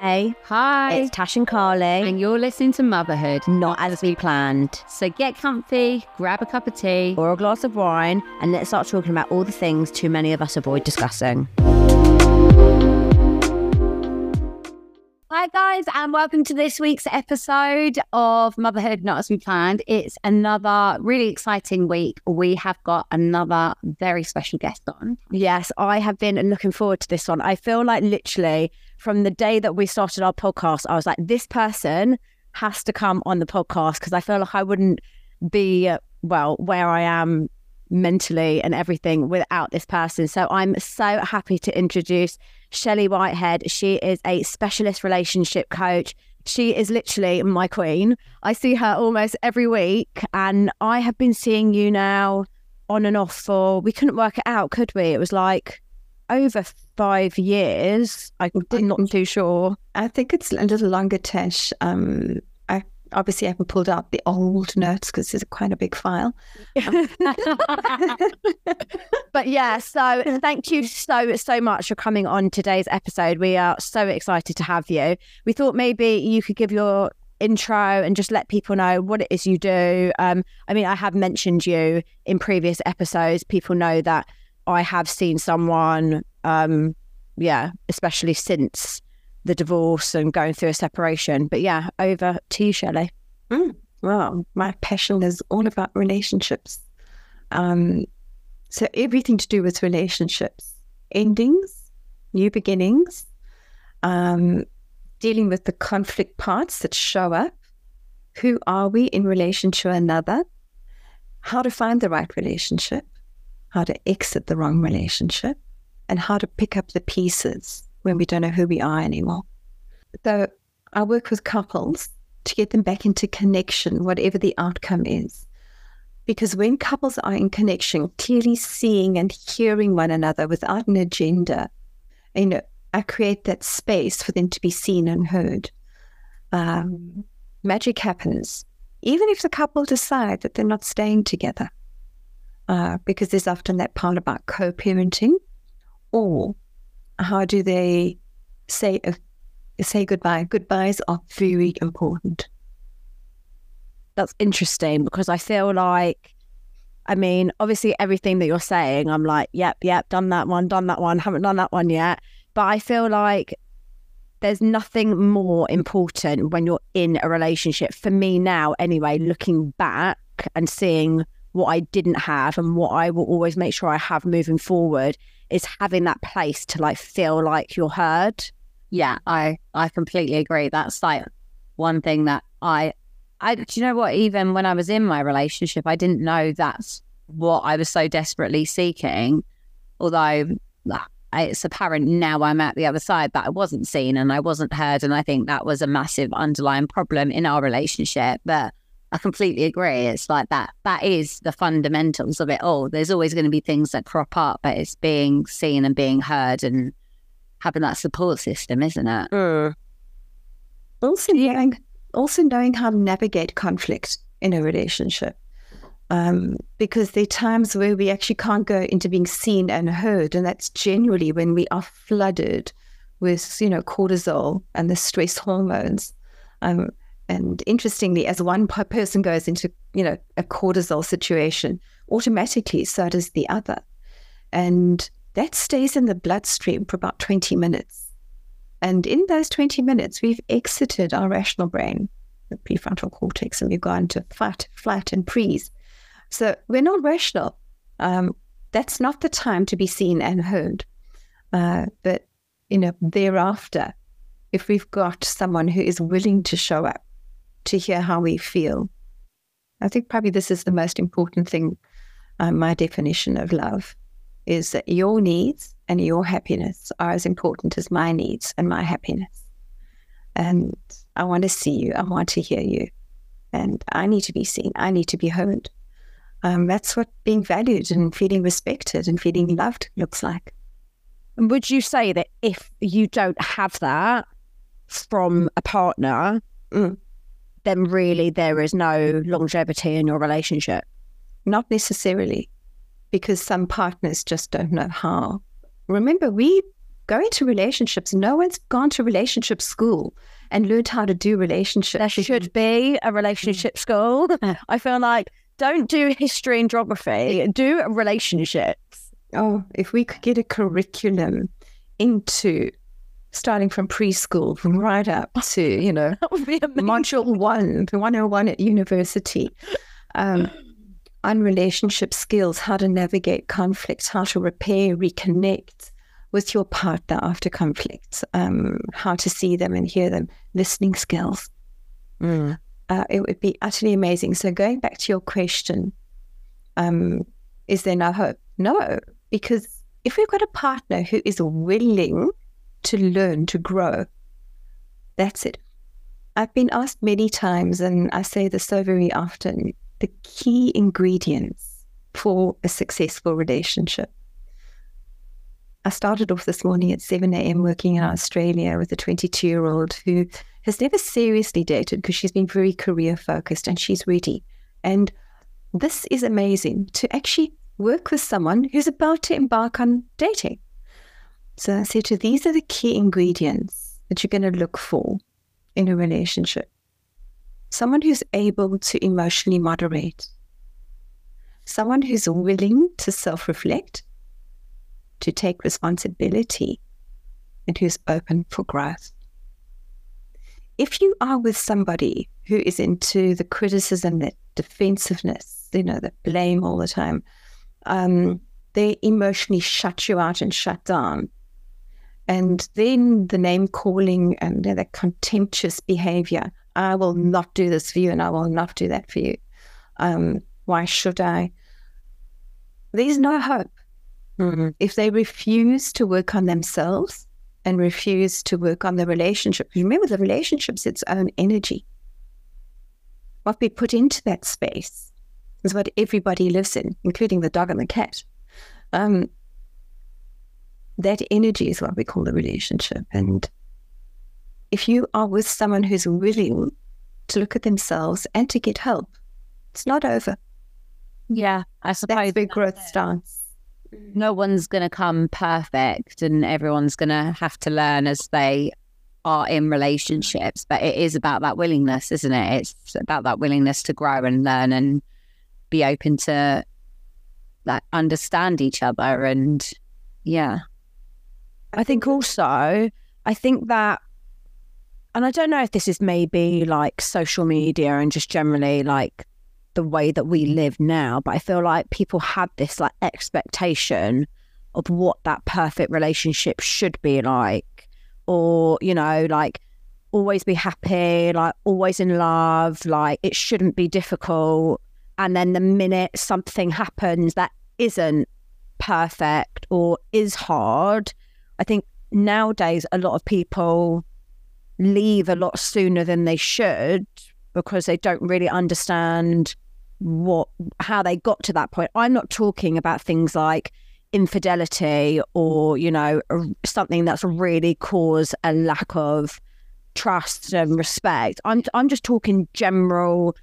Hey, Hi. it's Tash and Carly. and you're listening to Motherhood. Not as we planned. So get comfy, grab a cup of tea. Or a glass of wine, and let's start talking about all the things too many of us avoid discussing. Hi, guys, and welcome to this week's episode of Motherhood Not As We Planned. It's another really exciting week. We have got another very special guest on. Yes, I have been looking forward to this one. I feel like literally from the day that we started our podcast, I was like, this person has to come on the podcast because I feel like I wouldn't be, well, where I am mentally and everything without this person. So I'm so happy to introduce Shelley Whitehead. She is a specialist relationship coach. She is literally my queen. I see her almost every week, and I have been seeing you now on and off for we couldn't work it out, could we? It was like over five years. I, I'm not too sure. I think it's a little longer, Tash. Um, I obviously haven't pulled out the old notes because it's quite a big file. But yeah, so thank you so, so much for coming on today's episode. We are so excited to have you. We thought maybe you could give your intro and just let people know what it is you do. Um, I mean, I have mentioned you in previous episodes. People know that I have seen someone, um, yeah, especially since the divorce and going through a separation. But yeah, over to you, Shelley. Well, my passion is all about relationships. Um, so everything to do with relationships, endings, new beginnings, um, dealing with the conflict parts that show up. Who are we in relation to another? How to find the right relationship, how to exit the wrong relationship, and how to pick up the pieces when we don't know who we are anymore. So I work with couples to get them back into connection, whatever the outcome is. Because when couples are in connection, clearly seeing and hearing one another without an agenda, you know, I create that space for them to be seen and heard. Um, magic happens, even if the couple decide that they're not staying together, uh, because there's often that part about co-parenting, or how do they say uh, say goodbye? Goodbyes are very important. that's interesting because I feel like, I mean, obviously everything that you're saying, I'm like, yep, yep, done that one, done that one, haven't done that one yet. But I feel like there's nothing more important when you're in a relationship. For me now, anyway, looking back and seeing what I didn't have and what I will always make sure I have moving forward is having that place to like feel like you're heard. Yeah, I, I completely agree. That's like one thing that I, I, do you know what? Even when I was in my relationship, I didn't know that's what I was so desperately seeking. Although it's apparent now I'm at the other side that I wasn't seen and I wasn't heard. And I think that was a massive underlying problem in our relationship. But I completely agree. It's like that. That is the fundamentals of it all. There's always going to be things that crop up, but it's being seen and being heard and having that support system, isn't it? Also, knowing, also knowing how to navigate conflict in a relationship. Um, because there are times where we actually can't go into being seen and heard, and that's generally when we are flooded with, you know, cortisol and the stress hormones. Um, and interestingly, as one person goes into, you know, a cortisol situation, automatically so does the other, and that stays in the bloodstream for about twenty minutes. And in those 20 minutes, we've exited our rational brain, the prefrontal cortex, and we've gone to fight, flight, and freeze. So we're not rational. Um, that's not the time to be seen and heard. Uh, but, you know, thereafter, if we've got someone who is willing to show up to hear how we feel, I think probably this is the most important thing. Uh, my definition of love is that your needs and your happiness are as important as my needs and my happiness. And I want to see you. I want to hear you. And I need to be seen. I need to be heard. Um, that's what being valued and feeling respected and feeling loved looks like. And would you say that if you don't have that from a partner, Mm. Then really there is no longevity in your relationship? Not necessarily, because some partners just don't know how. Remember, we go into relationships. No one's gone to relationship school and learned how to do relationships. There should be a relationship mm. school. I feel like don't do history and geography, do relationships. Oh, if we could get a curriculum into starting from preschool right up to, you know, That would be amazing. module one, the 101 at university, um, on relationship skills, how to navigate conflict, how to repair, reconnect with your partner after conflict, um, how to see them and hear them, listening skills. Mm. Uh, it would be utterly amazing. So, going back to your question, um, is there no hope? No, because if we've got a partner who is willing to learn, to grow, that's it. I've been asked many times, and I say this so very often the key ingredients for a successful relationship. I started off this morning at 7 a.m. working in Australia with a 22 year old who has never seriously dated because she's been very career focused and she's ready. And this is amazing to actually work with someone who's about to embark on dating. So I said to these are the key ingredients that you're going to look for in a relationship. Someone who's able to emotionally moderate, someone who's willing to self reflect, to take responsibility, and who's open for growth. If you are with somebody who is into the criticism, the defensiveness, you know, the blame all the time, um, they emotionally shut you out and shut down. And then the name calling and the contemptuous behavior. I will not do this for you and I will not do that for you. Um, why should I? There's no hope. Mm-hmm. If they refuse to work on themselves and refuse to work on the relationship, remember the relationship's its own energy. What we put into that space is what everybody lives in, including the dog and the cat. Um, that energy is what we call the relationship. And if you are with someone who's willing to look at themselves and to get help, it's not over. Yeah, I suppose That's where growth starts. Mm. no one's going to come perfect and everyone's going to have to learn as they are in relationships. But it is about that willingness, isn't it? It's about that willingness to grow and learn and be open to like understand each other. And yeah, I think also, I think that, and I don't know if this is maybe like social media and just generally like the way that we live now, but I feel like people have this like expectation of what that perfect relationship should be like, or, you know, like always be happy, like always in love, like it shouldn't be difficult. And then the minute something happens that isn't perfect or is hard, I think nowadays a lot of people leave a lot sooner than they should because they don't really understand what how they got to that point. I'm not talking about things like infidelity or you know something that's really caused a lack of trust and respect. I'm I'm just talking general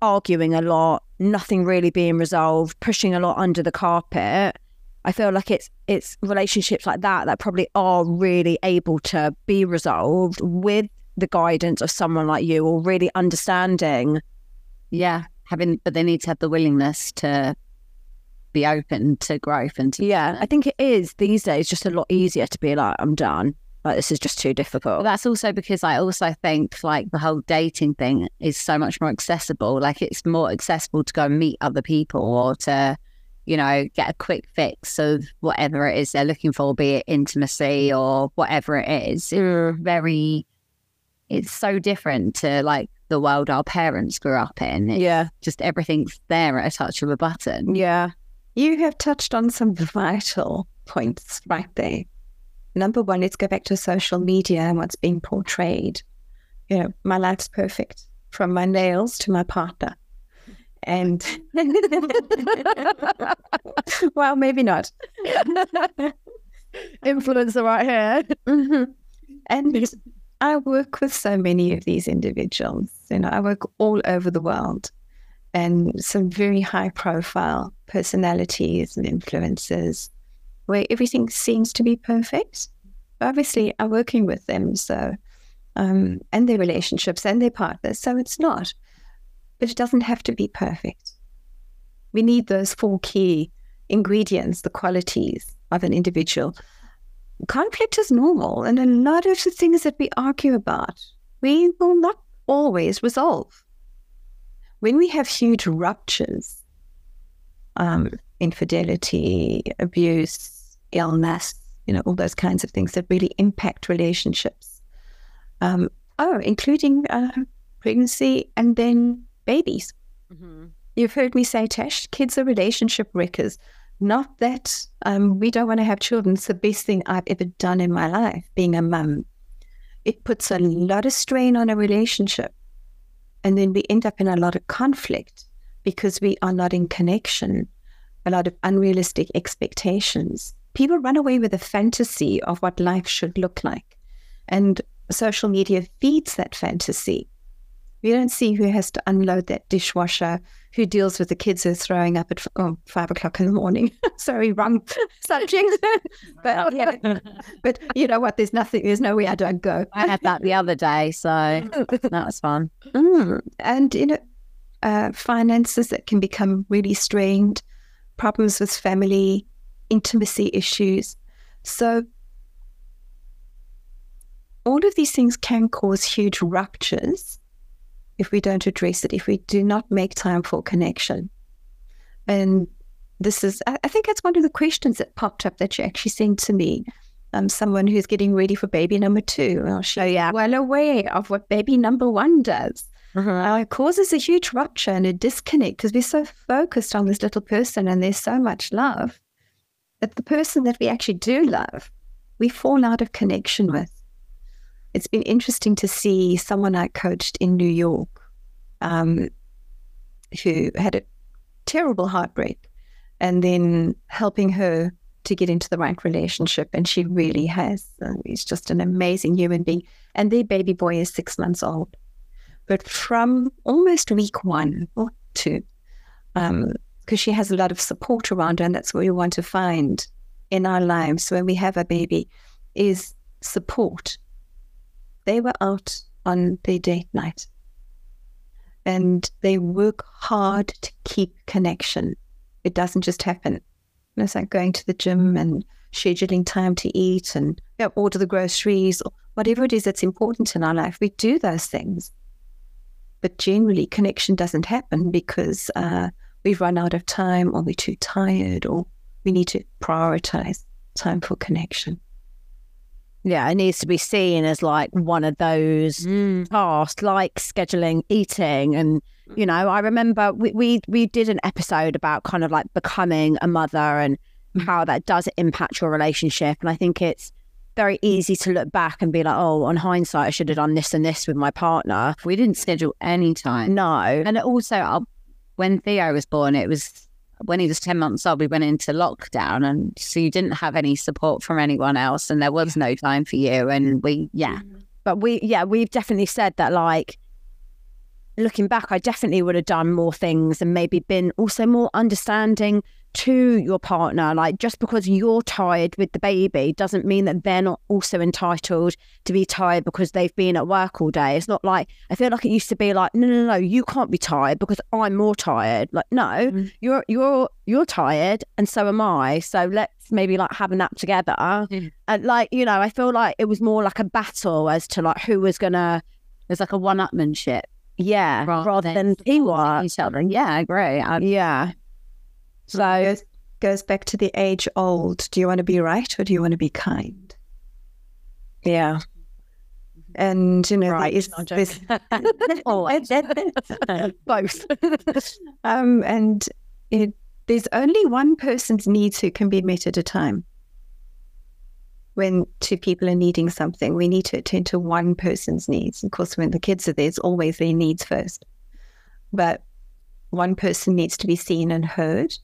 arguing a lot, nothing really being resolved, pushing a lot under the carpet. I feel like it's it's relationships like that that probably are really able to be resolved with the guidance of someone like you or really understanding. yeah, having, but they need to have the willingness to be open to growth and to Yeah, I think it is these days just a lot easier to be like, I'm done. Like this is just too But difficult. that's also because I also think like the whole dating thing is so much more accessible. Like it's more accessible to go and meet other people or to, you know, get a quick fix of whatever it is they're looking for, be it intimacy or whatever it is. It's mm. very, it's so different to like the world our parents grew up in. It's Yeah, just everything's there at a touch of a button. yeah, You have touched on some vital points right there. Number one, let's go back to social media and what's being portrayed. You know, my life's perfect from my nails to my partner. And well, maybe not. influencer right here. Mhm. And I work with so many of these individuals. You know, I work all over the world and some very high profile personalities and influencers. where everything seems to be perfect. Obviously, I'm working with them, so um, and their relationships and their partners, so it's not. But it doesn't have to be perfect. We need those four key ingredients, the qualities of an individual. Conflict is normal, and a lot of the things that we argue about, we will not always resolve. When we have huge ruptures, um, infidelity, abuse, illness, you know, all those kinds of things that really impact relationships. Um, oh, including uh, pregnancy and then babies. Mm-hmm. You've heard me say, Tash, kids are relationship wreckers. Not that um, we don't want to have children. It's the best thing I've ever done in my life, being a mum. It puts a lot of strain on a relationship. And then we end up in a lot of conflict because we are not in connection, a lot of unrealistic expectations. People run away with a fantasy of what life should look like. And social media feeds that fantasy. We don't see who has to unload that dishwasher, who deals with the kids who are throwing up at oh, five o'clock in the morning. Sorry, wrong subject. but yeah, but you know what? There's nothing. There's no way I don't go. I had that the other day, so that was fun. Mm. And you know, uh, finances that can become really strained, problems with family, intimacy issues. So all of these things can cause huge ruptures if we don't address it, if we do not make time for connection. And this is, I think that's one of the questions that popped up that you actually sent to me. Um, someone who's getting ready for baby number two. Well, she's oh, yeah. well aware of what baby number one does. Mm-hmm. Uh, it causes a huge rupture and a disconnect because we're so focused on this little person and there's so much love that the person that we actually do love, we fall out of connection with it's been interesting to see someone I coached in New York um, who had a terrible heartbreak and then helping her to get into the right relationship. And she really has. Uh, he's just an amazing human being. And their baby boy is six months old. But from almost week one or two, because um, she has a lot of support around her, and that's what we want to find in our lives when we have a baby, is support they were out on their date night and they work hard to keep connection. It doesn't just happen. It's like going to the gym and scheduling time to eat and you know, order the groceries or whatever it is that's important in our life. We do those things. But generally, connection doesn't happen because uh, we've run out of time or we're too tired or we need to prioritize time for connection yeah, it needs to be seen as like one of those mm. tasks, like scheduling eating. And, you know, I remember we, we, we did an episode about kind of like becoming a mother and mm. how that does impact your relationship. And I think it's very easy to look back and be like, oh, on hindsight, I should have done this and this with my partner. We didn't schedule any time. No. And also, uh, when Theo was born, it was when he was 10 months old, we went into lockdown. And so you didn't have any support from anyone else, and there was no time for you. And we, yeah. Mm-hmm. But we, yeah, we've definitely said that, like, looking back, I definitely would have done more things and maybe been also more understanding to your partner. Like just because you're tired with the baby doesn't mean that they're not also entitled to be tired because they've been at work all day. It's not like I feel like it used to be like, no, no, no, you can't be tired because I'm more tired. Like, no, mm-hmm. you're you're you're tired and so am I. So let's maybe like have a nap together. Mm-hmm. And like, you know, I feel like it was more like a battle as to like who was gonna there's like a one upmanship. Yeah, rather, rather than, teamwork. Each other. Yeah, I agree. I, yeah. So it goes, back to the age old. Do you want to be right or do you want to be kind? Yeah. And you know, right. Is, this, both. um, and it, there's only one person's needs who can be met at a time. When two people are needing something, we need to attend to one person's needs. Of course, when the kids are there, it's always their needs first. But one person needs to be seen and heard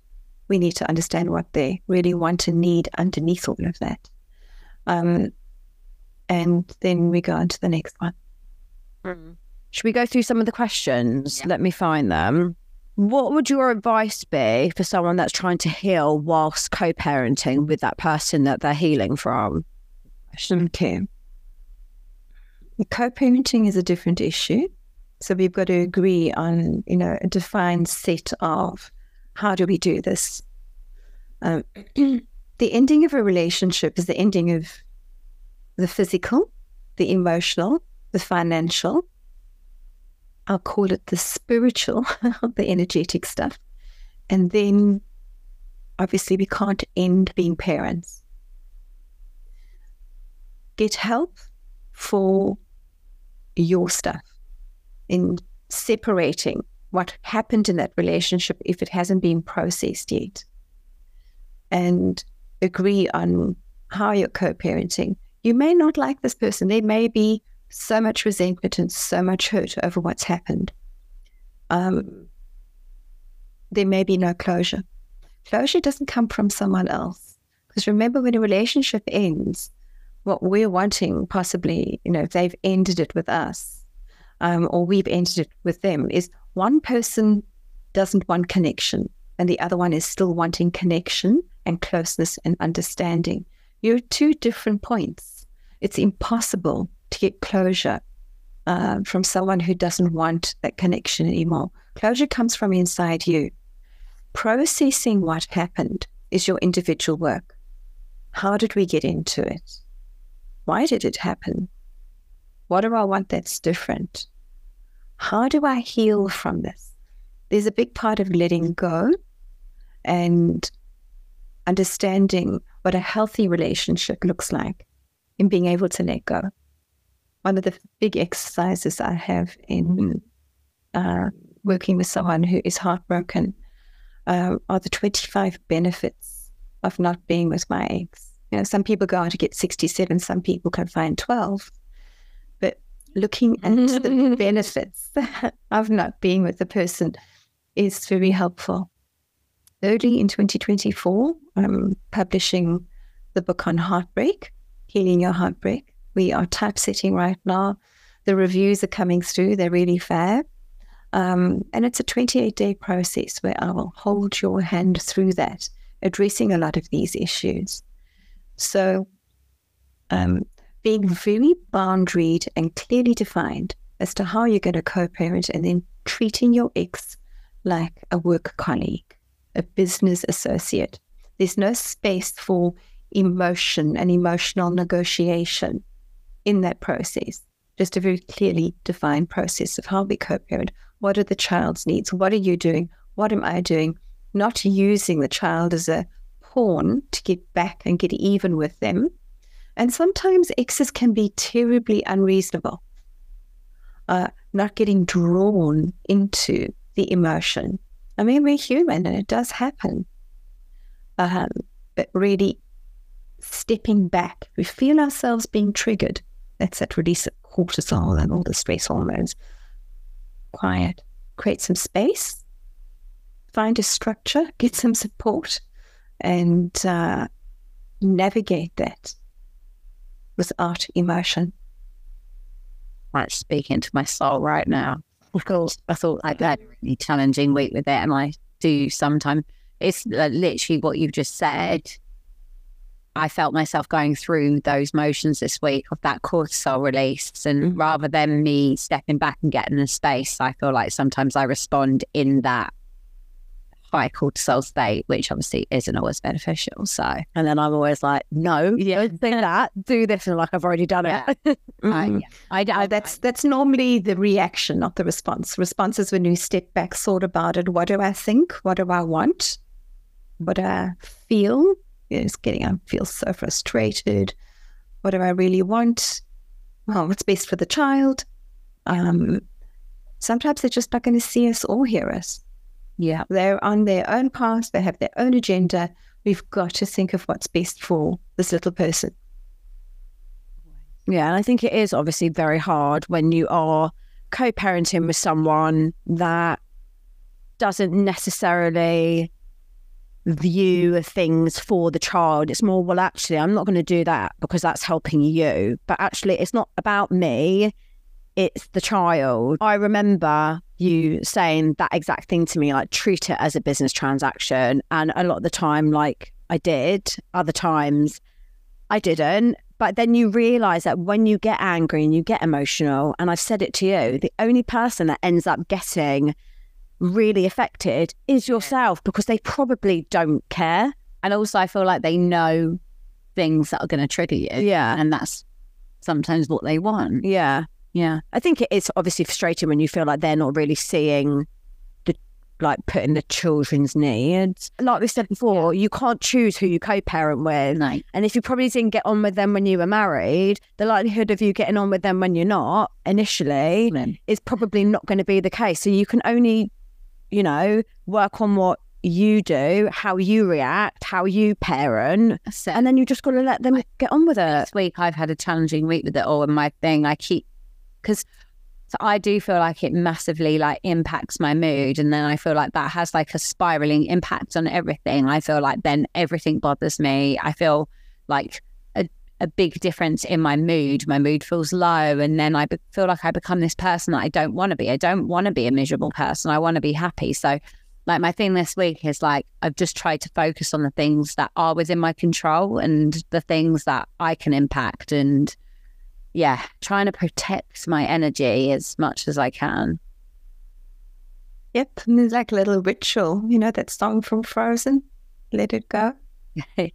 we need to understand what they really want and need underneath all of that. Um, and then we go on to the next one. Mm. Should we go through some of the questions? Yeah. Let me find them. what would your advice be for someone that's trying to heal whilst co-parenting with that person that they're healing from? Okay. Co-parenting is a different issue. So we've got to agree on, you know, a defined set of how do we do this. Um, the ending of a relationship is the ending of the physical, the emotional, the financial. I'll call it the spiritual, the energetic stuff. And then obviously we can't end being parents. Get help for your stuff in separating what happened in that relationship if it hasn't been processed yet. And agree on how you're co parenting. You may not like this person. There may be so much resentment and so much hurt over what's happened. Um, there may be no closure. Closure doesn't come from someone else. Because remember, when a relationship ends, what we're wanting, possibly, you know, if they've ended it with us, um, or we've ended it with them, is one person doesn't want connection and the other one is still wanting connection and closeness and understanding. You're two different points. It's impossible to get closure uh, from someone who doesn't want that connection anymore. Closure comes from inside you. Processing what happened is your individual work. How did we get into it? Why did it happen? What do I want that's different? How do I heal from this? There's a big part of letting go and understanding what a healthy relationship looks like in being able to let go. One of the big exercises I have in uh, working with someone who is heartbroken uh, are the 25 benefits of not being with my ex. You know, some people go on to get 67, some people can find 12. Looking at the benefits of not being with the person is very helpful early in 2024, I'm publishing the book on heartbreak, Healing Your Heartbreak. We are typesetting right now. The reviews are coming through, they're really fab. Um, and it's a 28 day process where I will hold your hand through that, addressing a lot of these issues. So, um, being very boundaried and clearly defined as to how you're going to co parent and then treating your ex like a work colleague a business associate. There's no space for emotion and emotional negotiation in that process. Just a very clearly defined process of how we co parent. What are the child's needs? What are you doing? What am I doing? Not using the child as a pawn to get back and get even with them. And sometimes exes can be terribly unreasonable, uh, not getting drawn into the emotion I mean, we're human and it does happen. Um, but really stepping back, we feel ourselves being triggered. That's that release of cortisol and all the stress hormones. Quiet, create some space, find a structure, get some support, and uh, navigate that without emotion. That's speaking to my soul right now of course, I thought I'd had a really challenging week with it, and I do sometimes. It's literally what you've just said. I felt myself going through those motions this week of that cortisol release. And mm-hmm. rather than me stepping back and getting the space, I feel like sometimes I respond in that high cortisol state, which obviously isn't always beneficial. So, and then I'm always like, no, yeah, don't do that. Do this, and like I've already done yeah. it. I, yeah. I, I, that's that's normally the reaction, not the response. Response is when you step back, thought about it. What do I think? What do I want? What do I feel? It's getting. I feel so frustrated. What do I really want? Well, what's best for the child? Um, sometimes they're just not going to see us or hear us. Yeah, they're on their own path, they have their own agenda. We've got to think of what's best for this little person. Yeah, and I think it is obviously very hard when you are co parenting with someone that doesn't necessarily view things for the child. It's more, well, actually, I'm not going to do that because that's helping you. But actually, it's not about me, it's the child. I remember you saying that exact thing to me, like treat it as a business transaction. And a lot of the time, like I did, other times I didn't. But then you realize that when you get angry and you get emotional, and I've said it to you, the only person that ends up getting really affected is yourself because they probably don't care. And also, I feel like they know things that are going to trigger you. Yeah. And that's sometimes what they want. Yeah. Yeah. I think it is obviously frustrating when you feel like they're not really seeing the like putting the children's needs. Like we said before, you can't choose who you co-parent with. No. And if you probably didn't get on with them when you were married, the likelihood of you getting on with them when you're not initially is probably not going to be the case. So you can only, you know, work on what you do, how you react, how you parent, and then you just got to let them get on with it. this week I've had a challenging week with it all, and my thing I keep because so I do feel like it massively like impacts my mood, and then I feel like that has like a spiraling impact on everything. I feel like then everything bothers me. I feel like a a big difference in my mood. My mood feels low, and then I be- feel like I become this person that I don't want to be. I don't want to be a miserable person. I want to be happy. So. Like my thing this week is like I've just tried to focus on the things that are within my control and the things that I can impact and yeah, trying to protect my energy as much as I can. Yep. And there's like a little ritual. You know that song from Frozen? Let it go.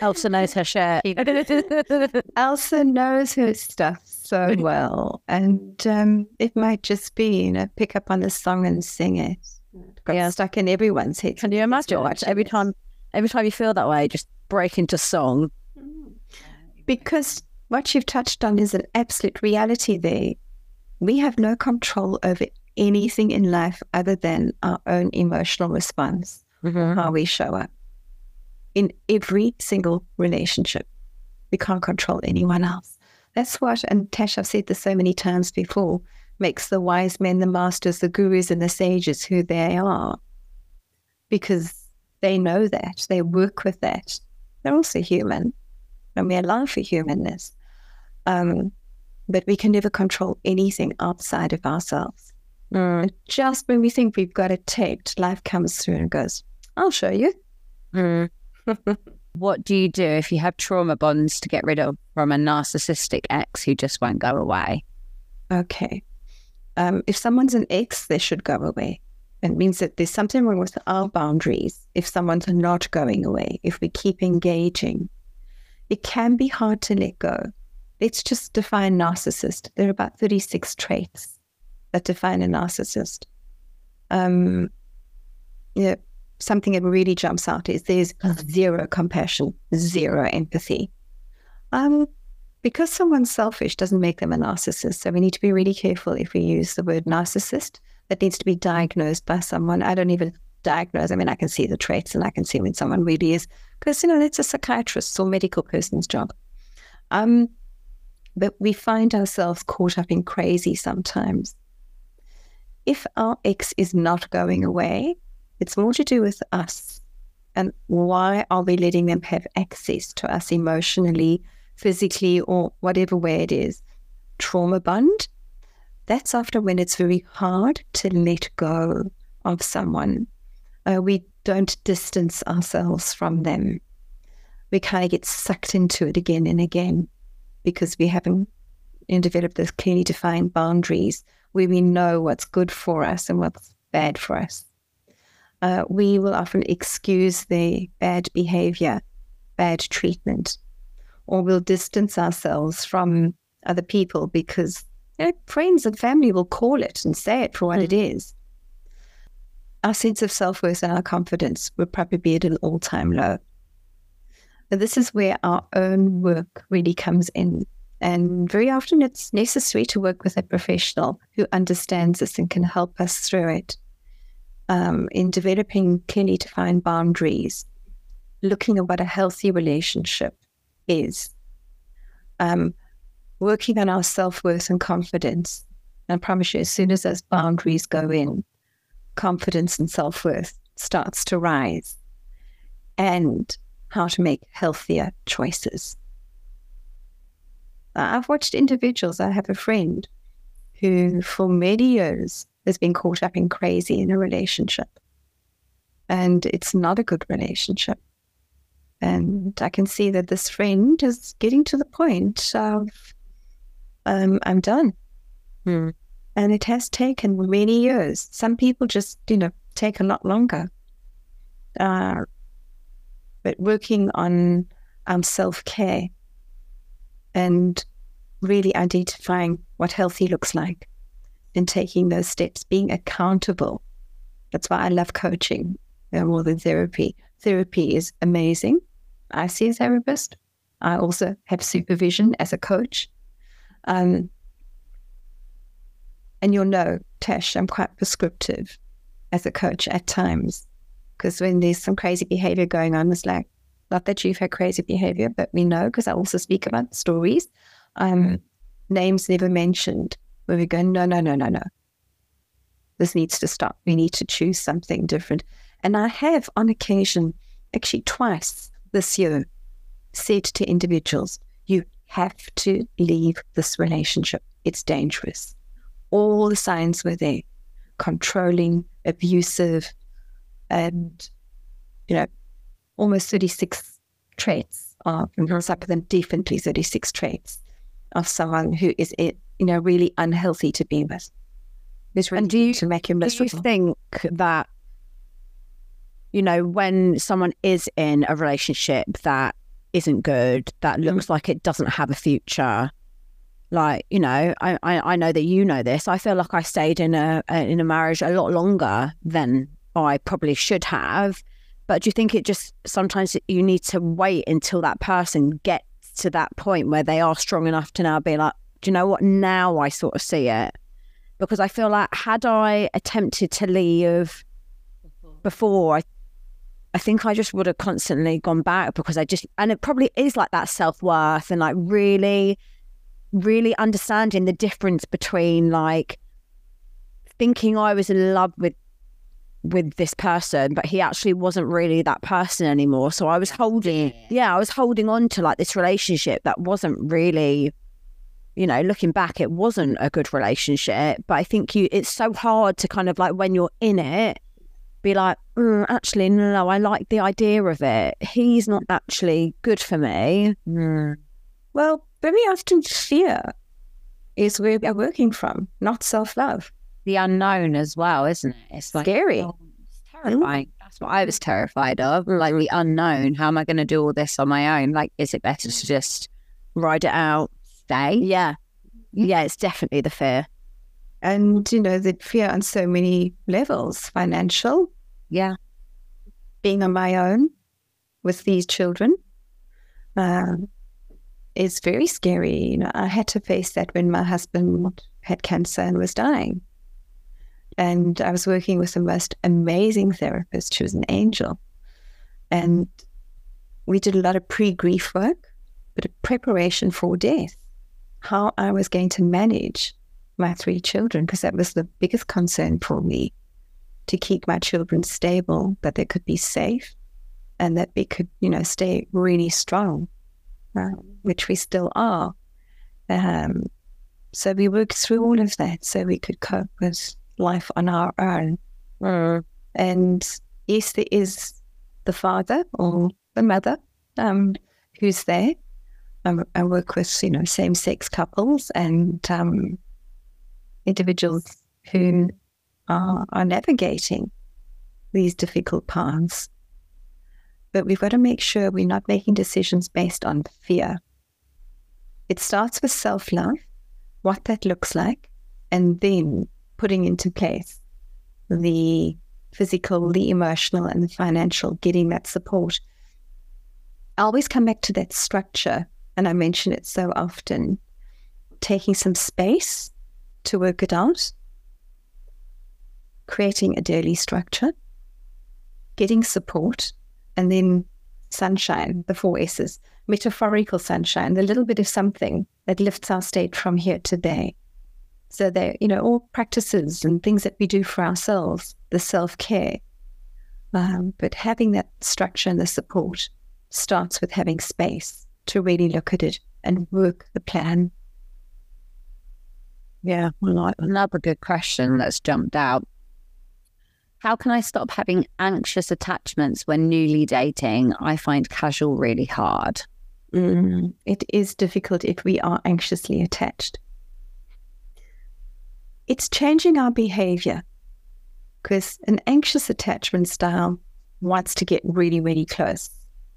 Elsa knows her shit. Elsa knows her stuff so well. And um, it might just be, you know, pick up on the song and sing it. It got Yeah. stuck in everyone's head. Can you imagine? Like, every time, every time you feel that way, just break into song. Because what you've touched on is an absolute reality there. We have no control over anything in life other than our own emotional response, mm-hmm. how we show up in every single relationship. We can't control anyone else. That's what, and Tash, I've said this so many times before, makes the wise men, the masters, the gurus, and the sages who they are. Because they know that, they work with that. They're also human, and we allow for humanness. Um, but we can never control anything outside of ourselves. And just when we think we've got it taped, life comes through and goes, I'll show you. What do you do if you have trauma bonds to get rid of from a narcissistic ex who just won't go away? Okay. Um, if someone's an ex, they should go away. It means that there's something wrong with our boundaries if someone's not going away, if we keep engaging. It can be hard to let go. Let's just define narcissist. There are about 36 traits that define a narcissist. Um, yeah, something that really jumps out is there's zero compassion, zero empathy. Um, because someone's selfish doesn't make them a narcissist. So we need to be really careful if we use the word narcissist. That needs to be diagnosed by someone. I don't even diagnose. I mean, I can see the traits and I can see when someone really is, because, you know, that's a psychiatrist's or medical person's job. Um, but we find ourselves caught up in crazy sometimes. If our ex is not going away, it's more to do with us. And why are we letting them have access to us emotionally, physically, or whatever way it is? Trauma bond. That's after when it's very hard to let go of someone. Uh, we don't distance ourselves from them. We kind of get sucked into it again and again because we haven't developed those clearly defined boundaries where we know what's good for us and what's bad for us. Uh, we will often excuse the bad behavior, bad treatment, or we'll distance ourselves from other people because you know, friends and family will call it and say it for what it is. Our sense of self worth and our confidence would probably be at an all time low. But this is where our own work really comes in. And very often it's necessary to work with a professional who understands this and can help us through it um, in developing clearly defined boundaries, looking at what a healthy relationship is, um, working on our self worth and confidence. And I promise you, as soon as those boundaries go in, confidence and self worth starts to rise, and how to make healthier choices. Uh, I've watched individuals. I have a friend who, for many years, has been caught up in crazy in a relationship. And it's not a good relationship. And I can see that this friend is getting to the point of, um, I'm done. Hmm. And it has taken many years. Some people just, you know, take a lot longer. Uh, but working on um, self care and really identifying what healthy looks like and taking those steps, being accountable. That's why I love coaching more than therapy. Therapy is amazing. I see a therapist. I also have supervision as a coach. Um, and you'll know, Tash, I'm quite prescriptive as a coach at times because when there's some crazy behavior going on, it's like, not that you've had crazy behavior, but we know because I also speak about stories. Um, names never mentioned where we go, no, no, no, no, no. This needs to stop. We need to choose something different. And I have on occasion, actually twice this year, said to individuals, you have to leave this relationship. It's dangerous all the signs were there controlling, abusive, and, you know, almost 36 traits of, and mm-hmm. some of them definitely 36 traits of someone who is, eh, you know, really unhealthy to be with. It's really And do you- to make him Do you think that, you know, when someone is in a relationship that isn't good, that mm-hmm. looks like it doesn't have a future, like you know, I, I I know that you know this. I feel like I stayed in a in a marriage a lot longer than I probably should have. But do you think it just sometimes you need to wait until that person gets to that point where they are strong enough to now be like, do you know what? Now I sort of see it because I feel like had I attempted to leave before, I I think I just would have constantly gone back because I just and it probably is like that self worth and like really, really understanding the difference between like thinking I was in love with with this person, but he actually wasn't really that person anymore. So I was holding yeah, I was holding on to like this relationship that wasn't really you know, looking back, it wasn't a good relationship. But I think you, it's so hard to kind of like when you're in it, be like, mm, actually, no, no, I like the idea of it. He's not actually good for me. Mm. Well, very often fear is where we are working from, not self love. The unknown as well, isn't it? It's like Scary. oh, it's terrifying. That's what I was terrified of. Like the unknown. How am I going to do all this on my own? Like, is it better to just Ride it out. stay? Yeah. Yeah, it's definitely the fear. And, you know, the fear on so many levels financial, Yeah. being on my own with these children um, is very scary. You know, I had to face that when my husband had cancer and was dying. And I was working with the most amazing therapist. She was an angel. And we did a lot of pre grief work, but a preparation for death, how I was going to manage my three children, because that was the biggest concern for me to keep my children stable, that they could be safe and that we could, you know, stay really strong, uh, which we still are. Um, so we worked through all of that so we could cope with life on our own. And yes, there is the father or the mother um, who's there. I, I work with, you know, same-sex couples and um, individuals who are, are navigating these difficult paths. But we've got to make sure we're not making decisions based on fear. It starts with self love, what that looks like, and then putting into place the physical, the emotional, and the financial, getting that support. I always come back to that structure, and I mention it so often taking some space to work it out, creating a daily structure, getting support, and then sunshine, the four S's, metaphorical sunshine, the little bit of something that lifts our state from here today. So they're, you know, all practices and things that we do for ourselves, the self-care. Um, but having that structure and the support starts with having space to really look at it and work the plan. Yeah, that. Another good question that's jumped out. How can I stop having anxious attachments when newly dating? I find casual really hard. Mm, it is difficult if we are anxiously attached. It's changing our behavior because an anxious attachment style wants to get really, really close.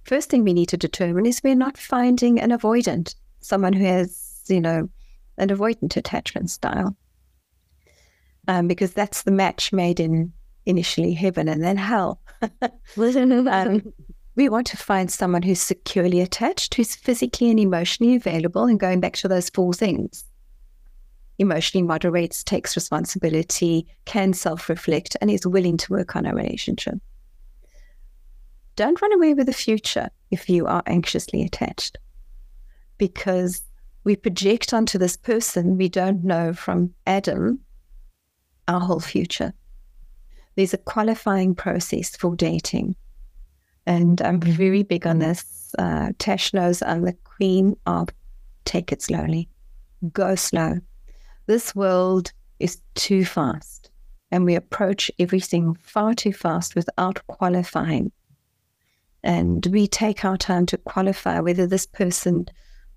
First thing we need to determine is we're not finding an avoidant, someone who has, you know, an avoidant attachment style. Um, because that's the match made in initially heaven and then hell. um, we want to find someone who's securely attached, who's physically and emotionally available, and going back to those four things emotionally moderates, takes responsibility, can self reflect, and is willing to work on a relationship. Don't run away with the future if you are anxiously attached because we project onto this person we don't know from Adam our whole future. There's a qualifying process for dating. And I'm very big on this. Uh, Tash knows I'm the queen of take it slowly, go slow. This world is too fast, and we approach everything far too fast without qualifying. And we take our time to qualify whether this person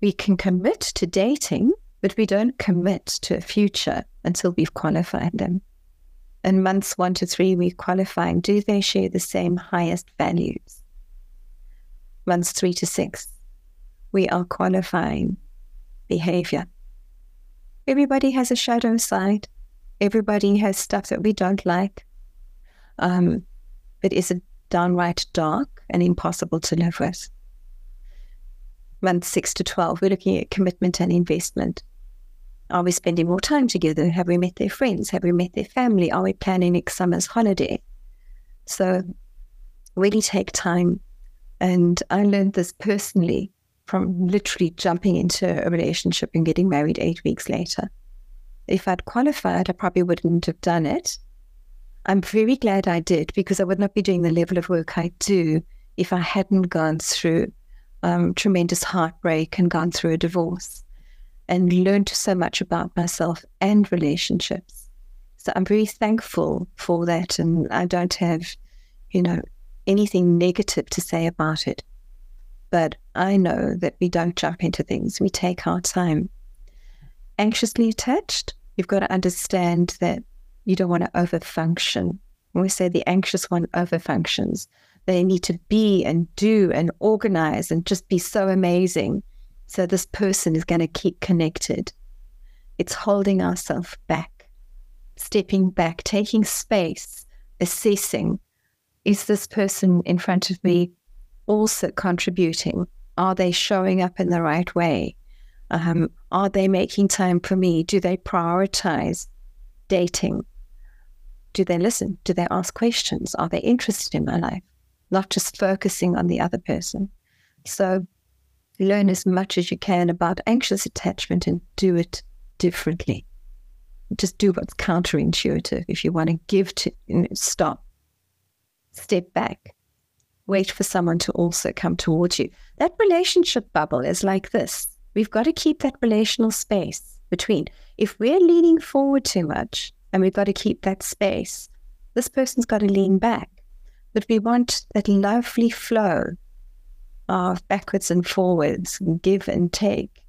we can commit to dating, but we don't commit to a future until we've qualified them. In months one to three, we're qualifying do they share the same highest values? Months three to six, we are qualifying behavior everybody has a shadow side. Everybody has stuff that we don't like. Um, but is it downright dark and impossible to live with? Month six to 12, we're looking at commitment and investment. Are we spending more time together? Have we met their friends? Have we met their family? Are we planning next summer's holiday? So, really take time. And I learned this personally from literally jumping into a relationship and getting married eight weeks later. If I'd qualified, I probably wouldn't have done it. I'm very glad I did because I would not be doing the level of work I do if I hadn't gone through um, tremendous heartbreak and gone through a divorce and learned so much about myself and relationships. So I'm very thankful for that. And I don't have, you know, anything negative to say about it. But I know that we don't jump into things, we take our time. Anxiously attached, you've got to understand that you don't want to overfunction. When we say the anxious one overfunctions, they need to be and do and organize and just be so amazing. So this person is going to keep connected. It's holding ourselves back, stepping back, taking space, assessing is this person in front of me also contributing? Are they showing up in the right way? Um, are they making time for me? Do they prioritize dating? Do they listen? Do they ask questions? Are they interested in my life? Not just focusing on the other person. So learn as much as you can about anxious attachment and do it differently. Just do what's counterintuitive. If you want to give to, you know, stop, step back, wait for someone to also come towards you. That relationship bubble is like this. We've got to keep that relational space between. If we're leaning forward too much and we've got to keep that space, this person's got to lean back. But we want that lovely flow of backwards and forwards, give and take,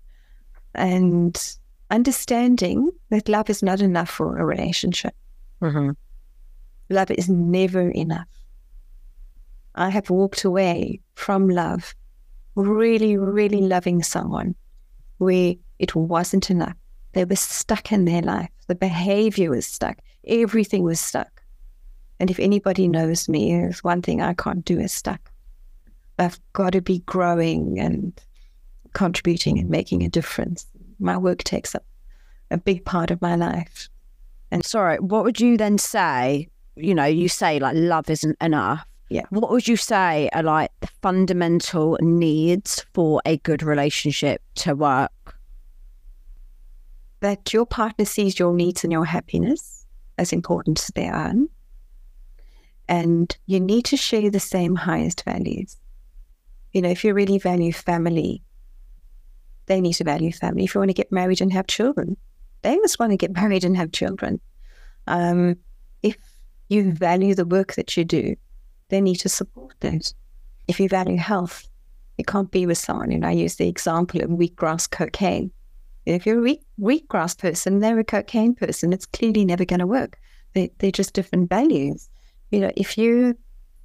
and understanding that love is not enough for a relationship. Mm-hmm. Love is never enough. I have walked away from love, really, really loving someone where it wasn't enough. They were stuck in their life. The behavior was stuck. Everything was stuck. And if anybody knows me, there's one thing I can't do is stuck. I've got to be growing and contributing and making a difference. My work takes up a big part of my life. And sorry, what would you then say? You know, you say like love isn't enough yeah. What would you say are like the fundamental needs for a good relationship to work? That your partner sees your needs and your happiness as important as their own. And you need to share the same highest values. You know, if you really value family, they need to value family. If you want to get married and have children, They must want to get married and have children. Um, if you value the work that you do, they need to support that. If you value health, you can't be with someone. And I use the example of wheatgrass cocaine. If you're a wheat, wheatgrass person, they're a cocaine person. It's clearly never going to work. They, they're just different values. You know, if you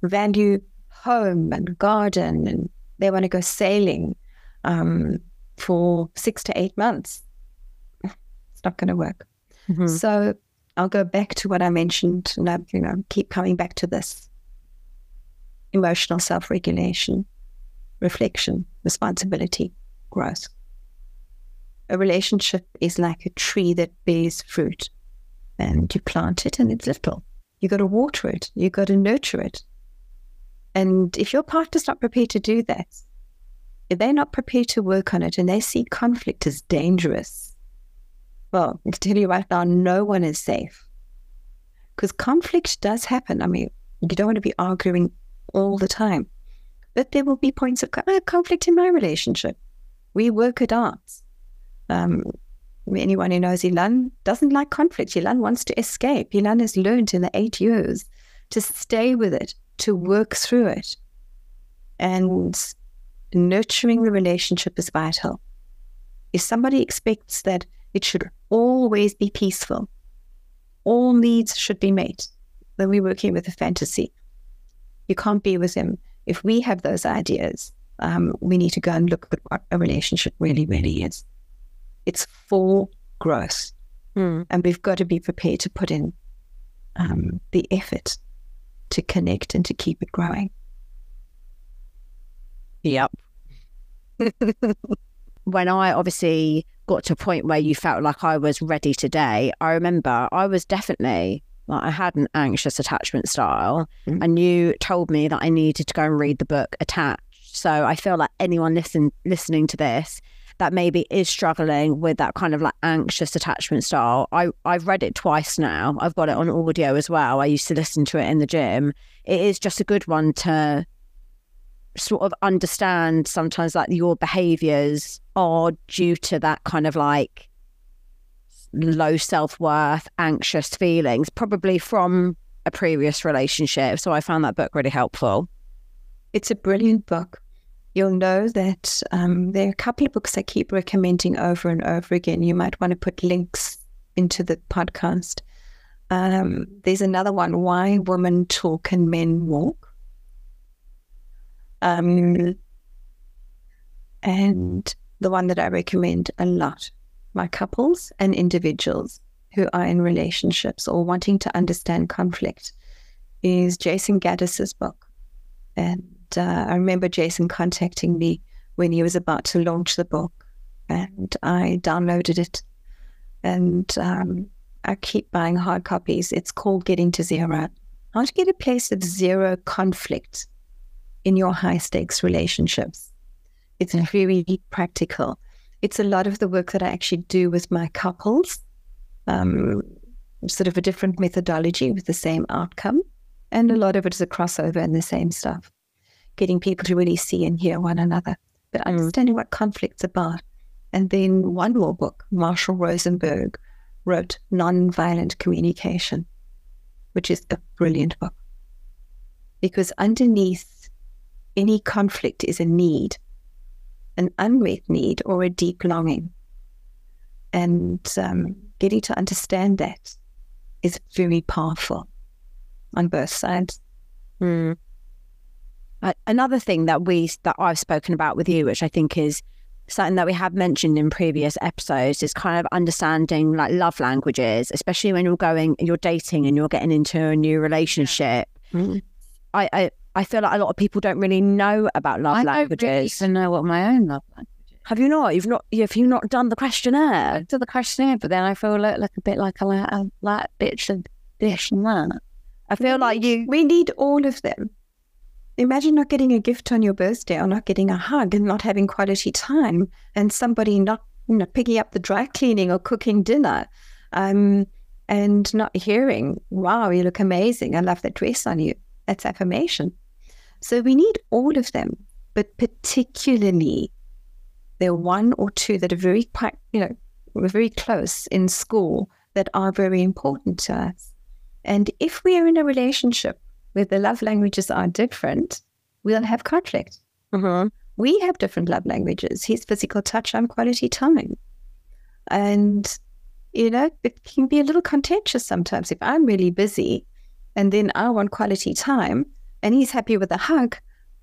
value home and garden and they want to go sailing um, for six to eight months, it's not going to work. Mm-hmm. So I'll go back to what I mentioned, and I, you know, keep coming back to this: emotional self-regulation, reflection, responsibility, growth. A relationship is like a tree that bears fruit, and you plant it, and it's little. You got to water it. You got to nurture it. And if your partner's not prepared to do that, if they're not prepared to work on it and they see conflict as dangerous, well, I can tell you right now, no one is safe. Because conflict does happen. I mean, you don't want to be arguing all the time. But there will be points of conflict in my relationship. We work it out. Um, anyone who knows Ilan doesn't like conflict. Ilan wants to escape. Ilan has learned in the eight years to stay with it, to work through it. And nurturing the relationship is vital. If somebody expects that it should always be peaceful, all needs should be met, then we're working with a fantasy. You can't be with him. If we have those ideas, um, we need to go and look at what a relationship really, really is. It's for growth. Mm. And we've got to be prepared to put in um, the effort to connect and to keep it growing. Yep. when I obviously got to a point where you felt like I was ready today, I remember I was definitely like I had an anxious attachment style, mm. and you told me that I needed to go and read the book Attached. So I feel like anyone listen listening to this that maybe is struggling with that kind of like anxious attachment style. I, I've read it twice now. I've got it on audio as well. I used to listen to it in the gym. It is just a good one to sort of understand sometimes like your behaviors are due to that kind of like low self-worth anxious feelings probably from a previous relationship so i found that book really helpful it's a brilliant book you'll know that um, there are a couple of books I keep recommending over and over again. You might want to put links into the podcast. Um, there's another one, Why Women Talk and Men Walk. Um, and the one that I recommend a lot, my couples and individuals who are in relationships or wanting to understand conflict, is Jayson Gaddis's book. And uh, I remember Jayson contacting me when he was about to launch the book, and I downloaded it. And um, I keep buying hard copies. It's called Getting to Zero. How to get a place of zero conflict in your high stakes relationships. It's very practical. It's a lot of the work that I actually do with my couples, um, sort of a different methodology with the same outcome. And a lot of it is a crossover and the same stuff getting people to really see and hear one another, but mm. understanding what conflict's about. And then one more book, Marshall Rosenberg wrote Nonviolent Communication, which is a brilliant book. Because underneath any conflict is a need, an unmet need or a deep longing. And um, getting to understand that is very powerful on both sides. Mm. Uh, another thing that we that I've spoken about with you, which I think is something that we have mentioned in previous episodes, is kind of understanding like love languages, especially when you're going, you're dating, and you're getting into a new relationship. Mm-hmm. I, I I feel like a lot of people don't really know about love I languages. I don't really even know what my own love language. Is. Have you not? You've not? Have you not done the questionnaire? I did the questionnaire, but then I feel like, like a bit like a like, a, like bitch and this and that. I feel like you. We need all of them. Imagine not getting a gift on your birthday or not getting a hug and not having quality time and somebody not you know, picking up the dry cleaning or cooking dinner um, and not hearing, wow, you look amazing. I love that dress on you. That's affirmation. So we need all of them, but particularly there are one or two that are very, you know, very close in school that are very important to us. And if we are in a relationship where the love languages are different, we'll have conflict. Mhm. We have different love languages. His physical touch, I'm quality time. And, you know, it can be a little contentious sometimes. If I'm really busy and then I want quality time and he's happy with a hug,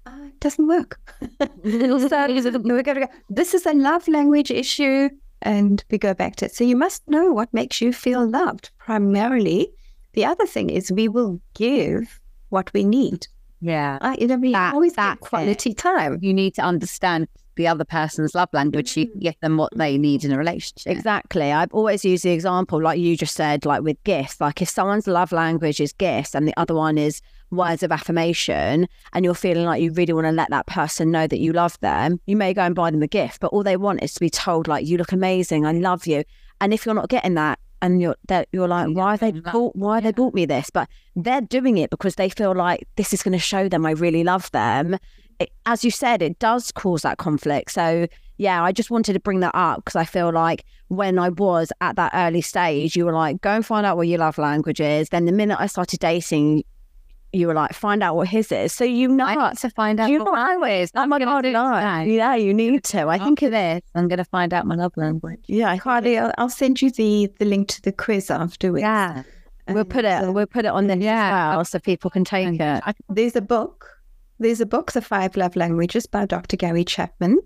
uh, it doesn't work. so we're going to go, this is a love language issue. And we go back to it. So you must know what makes you feel loved primarily. The other thing is we will give what we need. Yeah. Uh, you know, we That- always that's get quality time. You need to understand the other person's love language. You can give them what they need in a relationship. Exactly. I've always used the example, like you just said, like with gifts. Like if someone's love language is gifts and the other one is words of affirmation, and you're feeling like you really want to let that person know that you love them, you may go and buy them a gift. But all they want is to be told, like, you look amazing, I love you. And if you're not getting that, and you're that you're like, why they bought why have they bought me this? But they're doing it because they feel like this is going to show them I really love them. It, as you said, it does cause that conflict. So yeah, I just wanted to bring that up because I feel like when I was at that early stage, you were like, go and find out what your love language is. Then the minute I started dating, you were like, find out what his is. So you know, I need to find out you what know, mine is. oh my gonna god, do no, yeah, you need to. I think it is. I'm going to find out my love language. yeah, I- Carly, I'll, I'll send you the, the link to the quiz afterwards. Yeah. we'll put it, uh, we'll put it on the Yeah. yeah, so people can take it. I There's a book. There's a book, The Five Love Languages by Dr. Gary Chapman.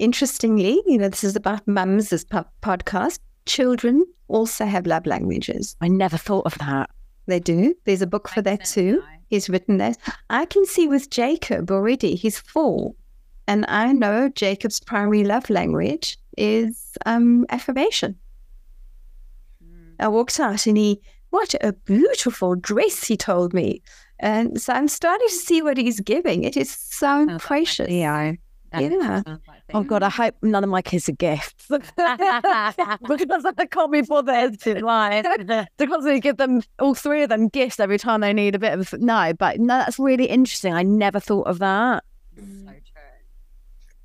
Interestingly, you know, this is about mums, this po- podcast. Children also have love languages. I never thought of that. They do. There's a book for that too. He's written that. I can see with Jacob already, he's four. And I know Jacob's primary love language is um, affirmation. I walked out and he, what a beautiful dress, he told me. And so I'm starting to see what he's giving. It is so precious. Yeah. Yeah. Oh God, I hope none of my kids are gifts because I can't be bothered to like to constantly give them all three of them gifts every time they need a bit of no. But no, that's really interesting. I never thought of that.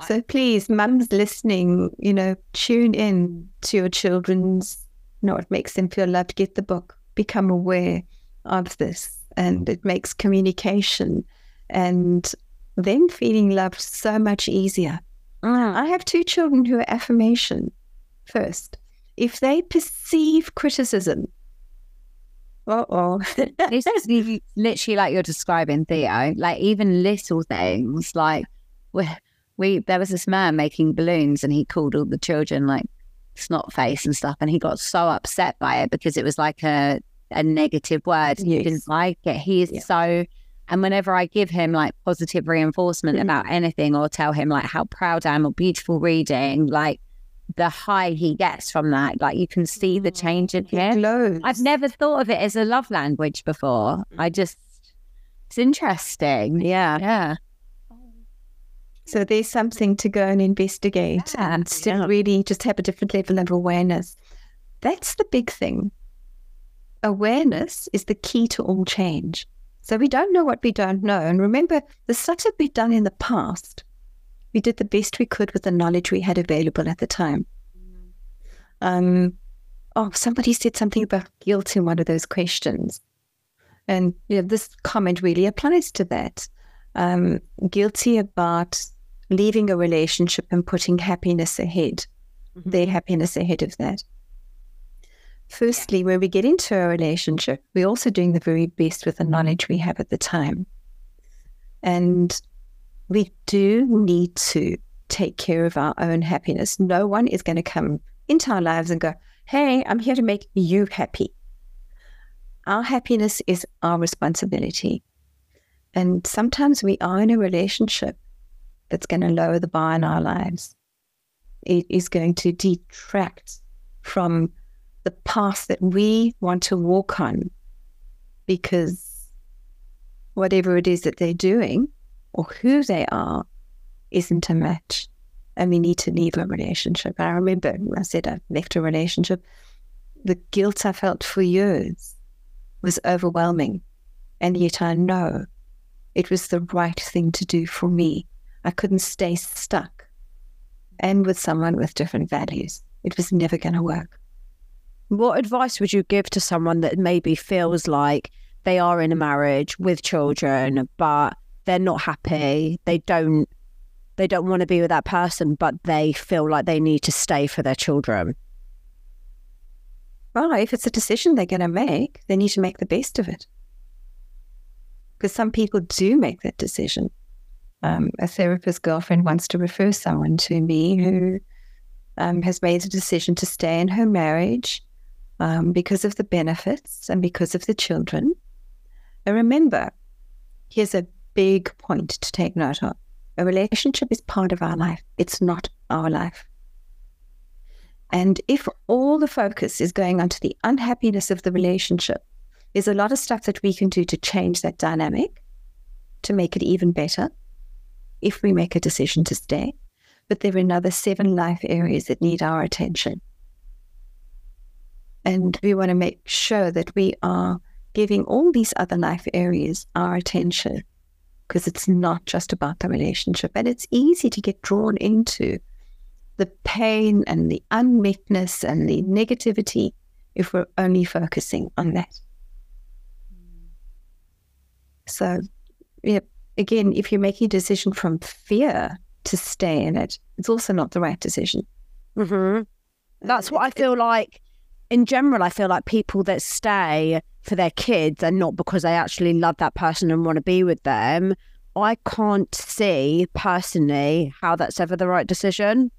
So please, mums listening, you know, tune in to your children's, you know, what makes them feel loved. Get the book, become aware of this, and it makes communication and them feeling loved so much easier. I have two children who are affirmation first. If they perceive criticism, uh oh, This is literally like you're describing Theo. Like even little things, like we, we there was this man making balloons, and he called all the children like snot face and stuff, and he got so upset by it because it was like a a negative word. He Yes. didn't like it. He is Yeah. so. And whenever I give him like positive reinforcement Mhm. about anything, or tell him like how proud I am of beautiful reading, like the high he gets from that, like you can see the change in he him. glows. I've never thought of it as a love language before. I just, it's interesting. Yeah, Yeah. So there's something to go and investigate Yeah, and to yeah. really just have a different level of awareness. That's the big thing. Awareness is the key to all change. So we don't know what we don't know. And remember, the stuff that we've done in the past, we did the best we could with the knowledge we had available at the time. Um, oh, somebody said something about guilt in one of those questions. And you know, this comment really applies to that. Um, guilty about leaving a relationship and putting happiness ahead, their happiness ahead of that. Firstly, when we get into a relationship, we're also doing the very best with the knowledge we have at the time. And we do need to take care of our own happiness. No one is going to come into our lives and go, Hey, I'm here to make you happy. Our happiness is our responsibility. And sometimes we are in a relationship that's going to lower the bar in our lives. It is going to detract from the path that we want to walk on because whatever it is that they're doing or who they are isn't a match. And we need to leave a relationship. I remember I said I left a relationship, the guilt I felt for years was overwhelming. And yet I know it was the right thing to do for me. I couldn't stay stuck and with someone with different values. it was never going to work. What advice would you give to someone that maybe feels like they are in a marriage with children, but they're not happy? They don't they don't want to be with that person, but they feel like they need to stay for their children. Well, if it's a decision they're going to make, they need to make the best of it. Because some people do make that decision. Um, a therapist girlfriend wants to refer someone to me who um, has made a decision to stay in her marriage um, because of the benefits and because of the children. And remember, here's a big point to take note of a relationship is part of our life, it's not our life. And if all the focus is going onto the unhappiness of the relationship, there's a lot of stuff that we can do to change that dynamic, to make it even better, if we make a decision to stay. But there are another seven life areas that need our attention. And we want to make sure that we are giving all these other life areas our attention because it's not just about the relationship. And it's easy to get drawn into the pain and the unmetness and the negativity if we're only focusing on that. So, yeah, again, if you're making a decision from fear to stay in it, it's also not the right decision. Mm-hmm. That's what I feel like. In general, I feel like people that stay for their kids and not because they actually love that person and want to be with them. I can't see personally how that's ever the right decision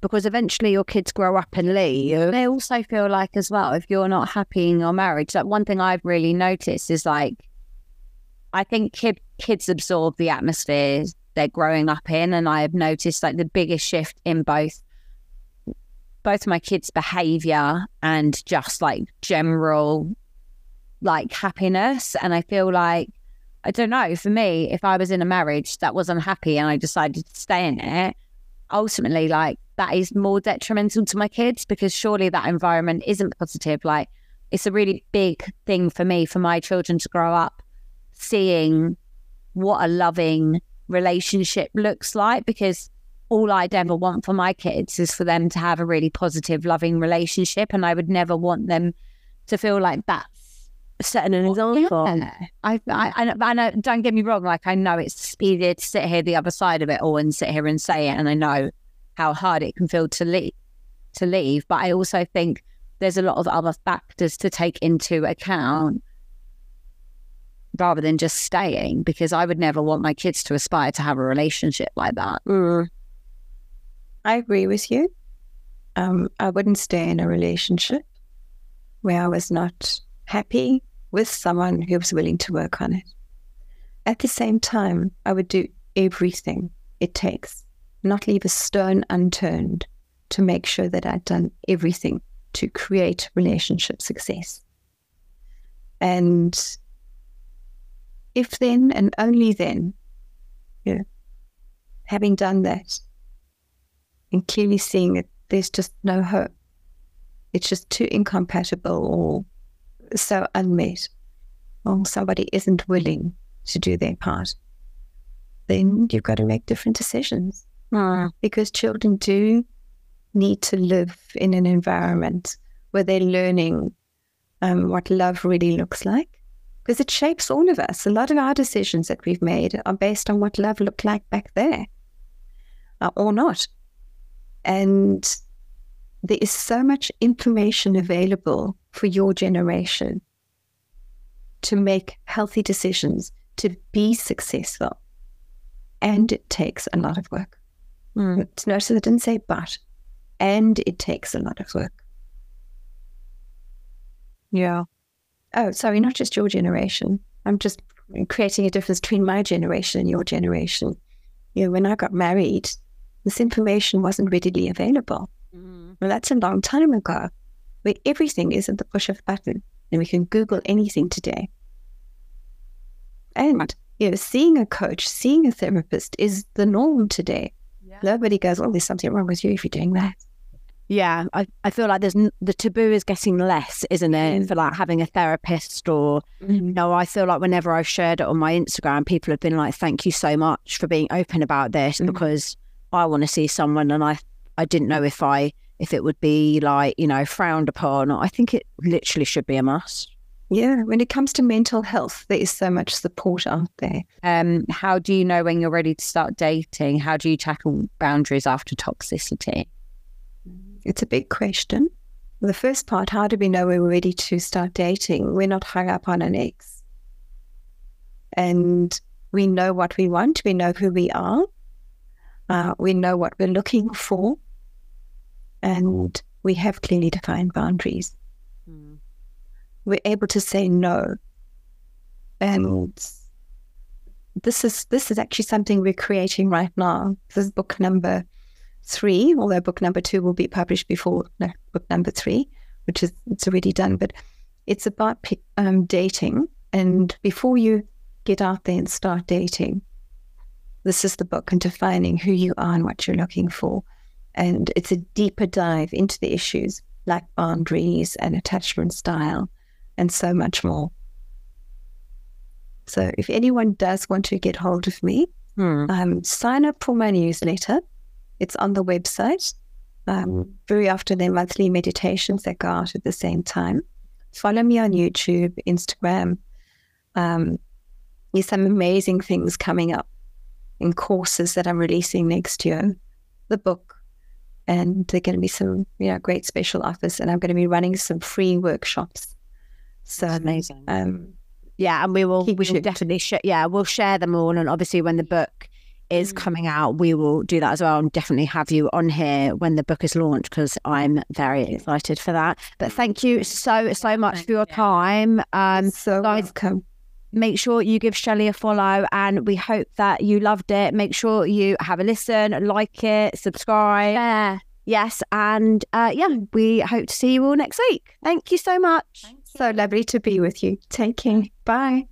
because eventually your kids grow up and leave. They also feel like, as well, if you're not happy in your marriage, like one thing I've really noticed is like, I think kid, kids absorb the atmosphere they're growing up in. And I have noticed like the biggest shift in both both my kids' behavior and just like general like happiness. And I feel like I don't know, for me, if I was in a marriage that was unhappy and I decided to stay in it, ultimately like that is more detrimental to my kids because surely that environment isn't positive. Like it's a really big thing for me for my children to grow up seeing what a loving relationship looks like because all I'd ever want for my kids is for them to have a really positive, loving relationship. And I would never want them to feel like that's setting an example. Yeah. I, I, I, I know, don't get me wrong. Like, I know it's easier to sit here the other side of it all and sit here and say it. And I know how hard it can feel to leave, to leave. But I also think there's a lot of other factors to take into account rather than just staying because I would never want my kids to aspire to have a relationship like that. Mm. I agree with you. Um, I wouldn't stay in a relationship where I was not happy with someone who was willing to work on it. At the same time, I would do everything it takes, not leave a stone unturned to make sure that I'd done everything to create relationship success. And if then and only then, know, having done that and clearly seeing that there's just no hope, it's just too incompatible or so unmet, or somebody isn't willing to do their part, then you've got to make different decisions. Mm. Because children do need to live in an environment where they're learning um, what love really looks like because it shapes all of us. A lot of our decisions that we've made are based on what love looked like back there uh, or not. And there is so much information available for your generation to make healthy decisions, to be successful. And it takes a lot of work. Mm. Notice that I didn't say but, and it takes a lot of work. Yeah. Oh, sorry, not just your generation. I'm just creating a difference between my generation and your generation. You know, when I got married, this information wasn't readily available. Mm. Well, that's a long time ago, where everything is at the push of a button, and we can Google anything today. And you know, seeing a coach, seeing a therapist is the norm today. Yeah. Nobody goes, "Oh, there's something wrong with you if you're doing that." Yeah, I, I feel like there's n- the taboo is getting less, isn't it? Mm. For like having a therapist or no, I feel like whenever I've shared it on my Instagram, people have been like, "Thank you so much for being open about this," Mhm. because I want to see someone, and I I didn't know if I if it would be like, you know, frowned upon. I think it literally should be a must. Yeah, when it comes to mental health, there is so much support out there. Um, how do you know when you're ready to start dating? How do you tackle boundaries after toxicity? It's a big question. The first part, how do we know we're ready to start dating? We're not hung up on an ex. And we know what we want, we know who we are, uh, we know what we're looking for, and we have clearly defined boundaries. Mm. We're able to say no. And this is this is actually something we're creating right now. This is book number three, although book number two will be published before no, book number three, which is it's already done. But it's about um, dating, and before you get out there and start dating, this is the book and defining who you are and what you're looking for. And it's a deeper dive into the issues like boundaries and attachment style and so much more. So if anyone does want to get hold of me, hmm. um, sign up for my newsletter. It's on the website. Um, very often they're monthly meditations that go out at the same time. Follow me on YouTube, Instagram. Um, there's some amazing things coming up in courses that I'm releasing next year. The book, and there are going to be some, you know, great special offers, and I'm going to be running some free workshops. So That's amazing. Um, yeah, and we will we will definitely share. Yeah, we'll share them all, and obviously when the book is mm. coming out, we will do that as well, and definitely have you on here when the book is launched because I'm very excited for that. But thank you so so much for your time. Um, so guys, welcome make sure you give Shelley a follow and we hope that you loved it. Make sure you have a listen, like it, subscribe. Yeah. Yes. And uh, yeah, we hope to see you all next week. Thank you so much. You. So lovely to be with you. Take care. Bye.